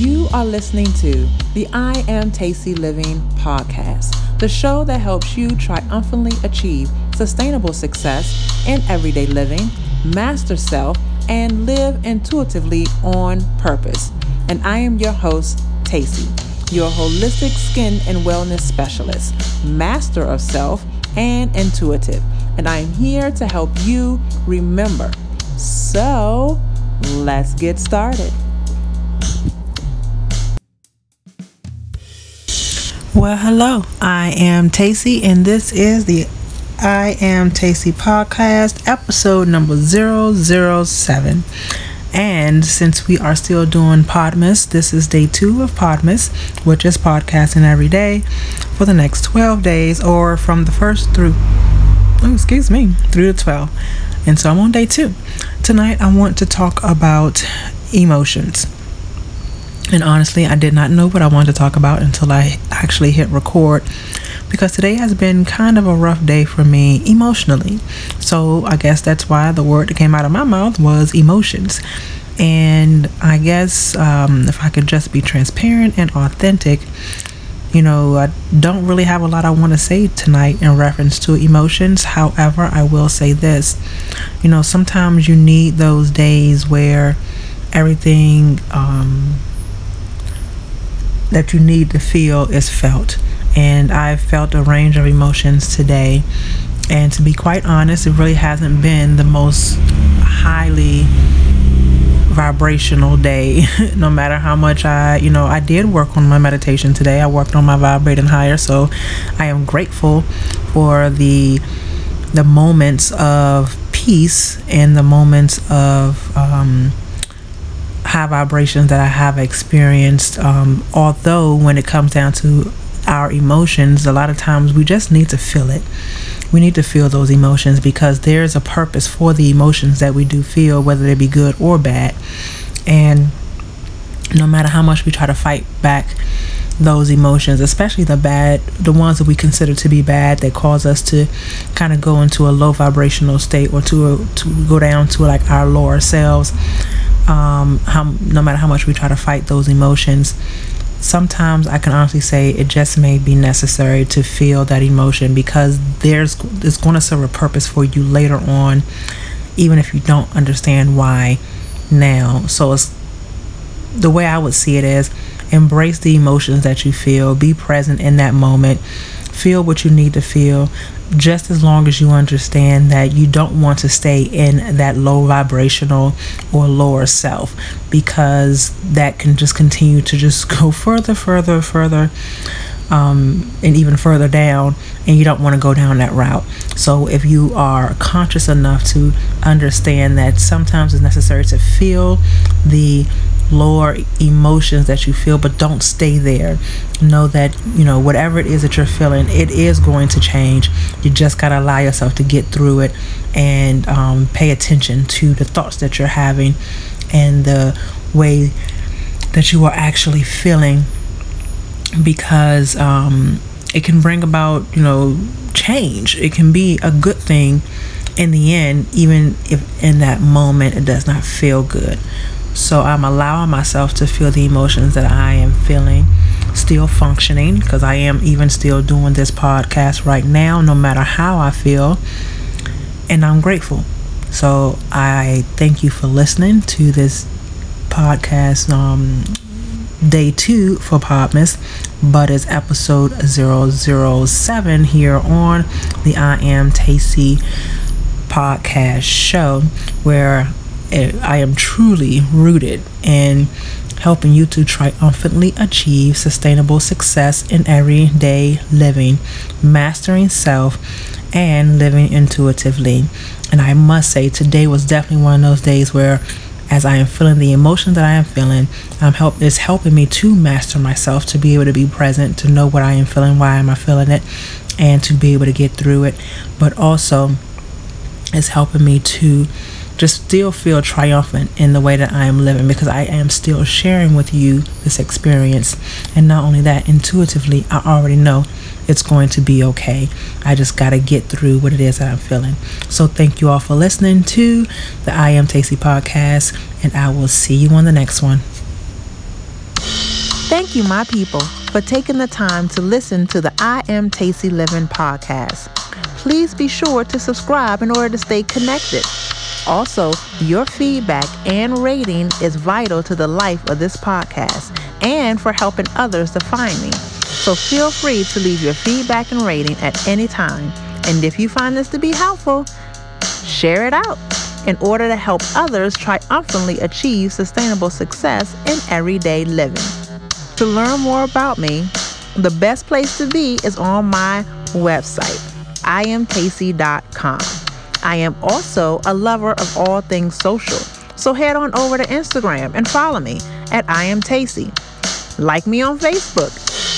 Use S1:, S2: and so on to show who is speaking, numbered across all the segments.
S1: You are listening to the I Am Tacy Living podcast, the show that helps you triumphantly achieve sustainable success in everyday living, master self, and live intuitively on purpose. And I am your host, Tacy, your holistic skin and wellness specialist, master of self, and intuitive. And I am here to help you remember. So, let's get started. Well, hello. I am Tacy, and this is the I Am Tacy podcast, episode number 007. And since we are still doing Podmas, this is day two of Podmas, which is podcasting every day for the next 12 days, or from the first through, oh, excuse me, through the 12. And so I'm on day two. Tonight, I want to talk about emotions. And honestly, I did not know what I wanted to talk about until I actually hit record because today has been kind of a rough day for me emotionally. So I guess that's why the word that came out of my mouth was emotions. And I guess um, if I could just be transparent and authentic, you know, I don't really have a lot I want to say tonight in reference to emotions. However, I will say this you know, sometimes you need those days where everything um, that you need to feel is felt. And I've felt a range of emotions today. And to be quite honest, it really hasn't been the most highly vibrational day no matter how much i you know i did work on my meditation today i worked on my vibrating higher so i am grateful for the the moments of peace and the moments of um, high vibrations that I have experienced. Um, although, when it comes down to our emotions, a lot of times we just need to feel it. We need to feel those emotions because there's a purpose for the emotions that we do feel, whether they be good or bad. And no matter how much we try to fight back those emotions, especially the bad, the ones that we consider to be bad that cause us to kind of go into a low vibrational state or to to go down to like our lower selves um, how, no matter how much we try to fight those emotions, sometimes I can honestly say it just may be necessary to feel that emotion because there's it's going to serve a purpose for you later on, even if you don't understand why now. So it's the way I would see it is embrace the emotions that you feel, be present in that moment, feel what you need to feel, just as long as you understand that you don't want to stay in that low vibrational or lower self because that can just continue to just go further, further, further. Um, and even further down, and you don't want to go down that route. So, if you are conscious enough to understand that sometimes it's necessary to feel the lower emotions that you feel, but don't stay there. Know that, you know, whatever it is that you're feeling, it is going to change. You just got to allow yourself to get through it and um, pay attention to the thoughts that you're having and the way that you are actually feeling because um, it can bring about, you know, change. It can be a good thing in the end, even if in that moment it does not feel good. So I'm allowing myself to feel the emotions that I am feeling, still functioning because I am even still doing this podcast right now, no matter how I feel. And I'm grateful. So I thank you for listening to this podcast, um, day two for Podmas, but it's episode 007 here on the I Am Tacy podcast show where I am truly rooted in helping you to triumphantly achieve sustainable success in everyday living, mastering self, and living intuitively. And I must say, today was definitely one of those days where, as I am feeling the emotion that I am feeling, I'm help is helping me to master myself, to be able to be present, to know what I am feeling, why am I feeling it, and to be able to get through it. But also, it's helping me to just still feel triumphant in the way that I am living because I am still sharing with you this experience. And not only that, intuitively, I already know it's going to be okay. I just got to get through what it is that I'm feeling. So, thank you all for listening to the I Am Tacy podcast, and I will see you on the next one. Thank you, my people, for taking the time to listen to the I Am Tacy Living podcast. Please be sure to subscribe in order to stay connected. Also, your feedback and rating is vital to the life of this podcast and for helping others to find me. So feel free to leave your feedback and rating at any time. And if you find this to be helpful, share it out in order to help others triumphantly achieve sustainable success in everyday living. To learn more about me, the best place to be is on my website, iamtacy.com. I am also a lover of all things social, so head on over to Instagram and follow me at I am Tacy. Like me on Facebook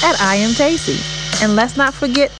S1: at I am Tacy. And let's not forget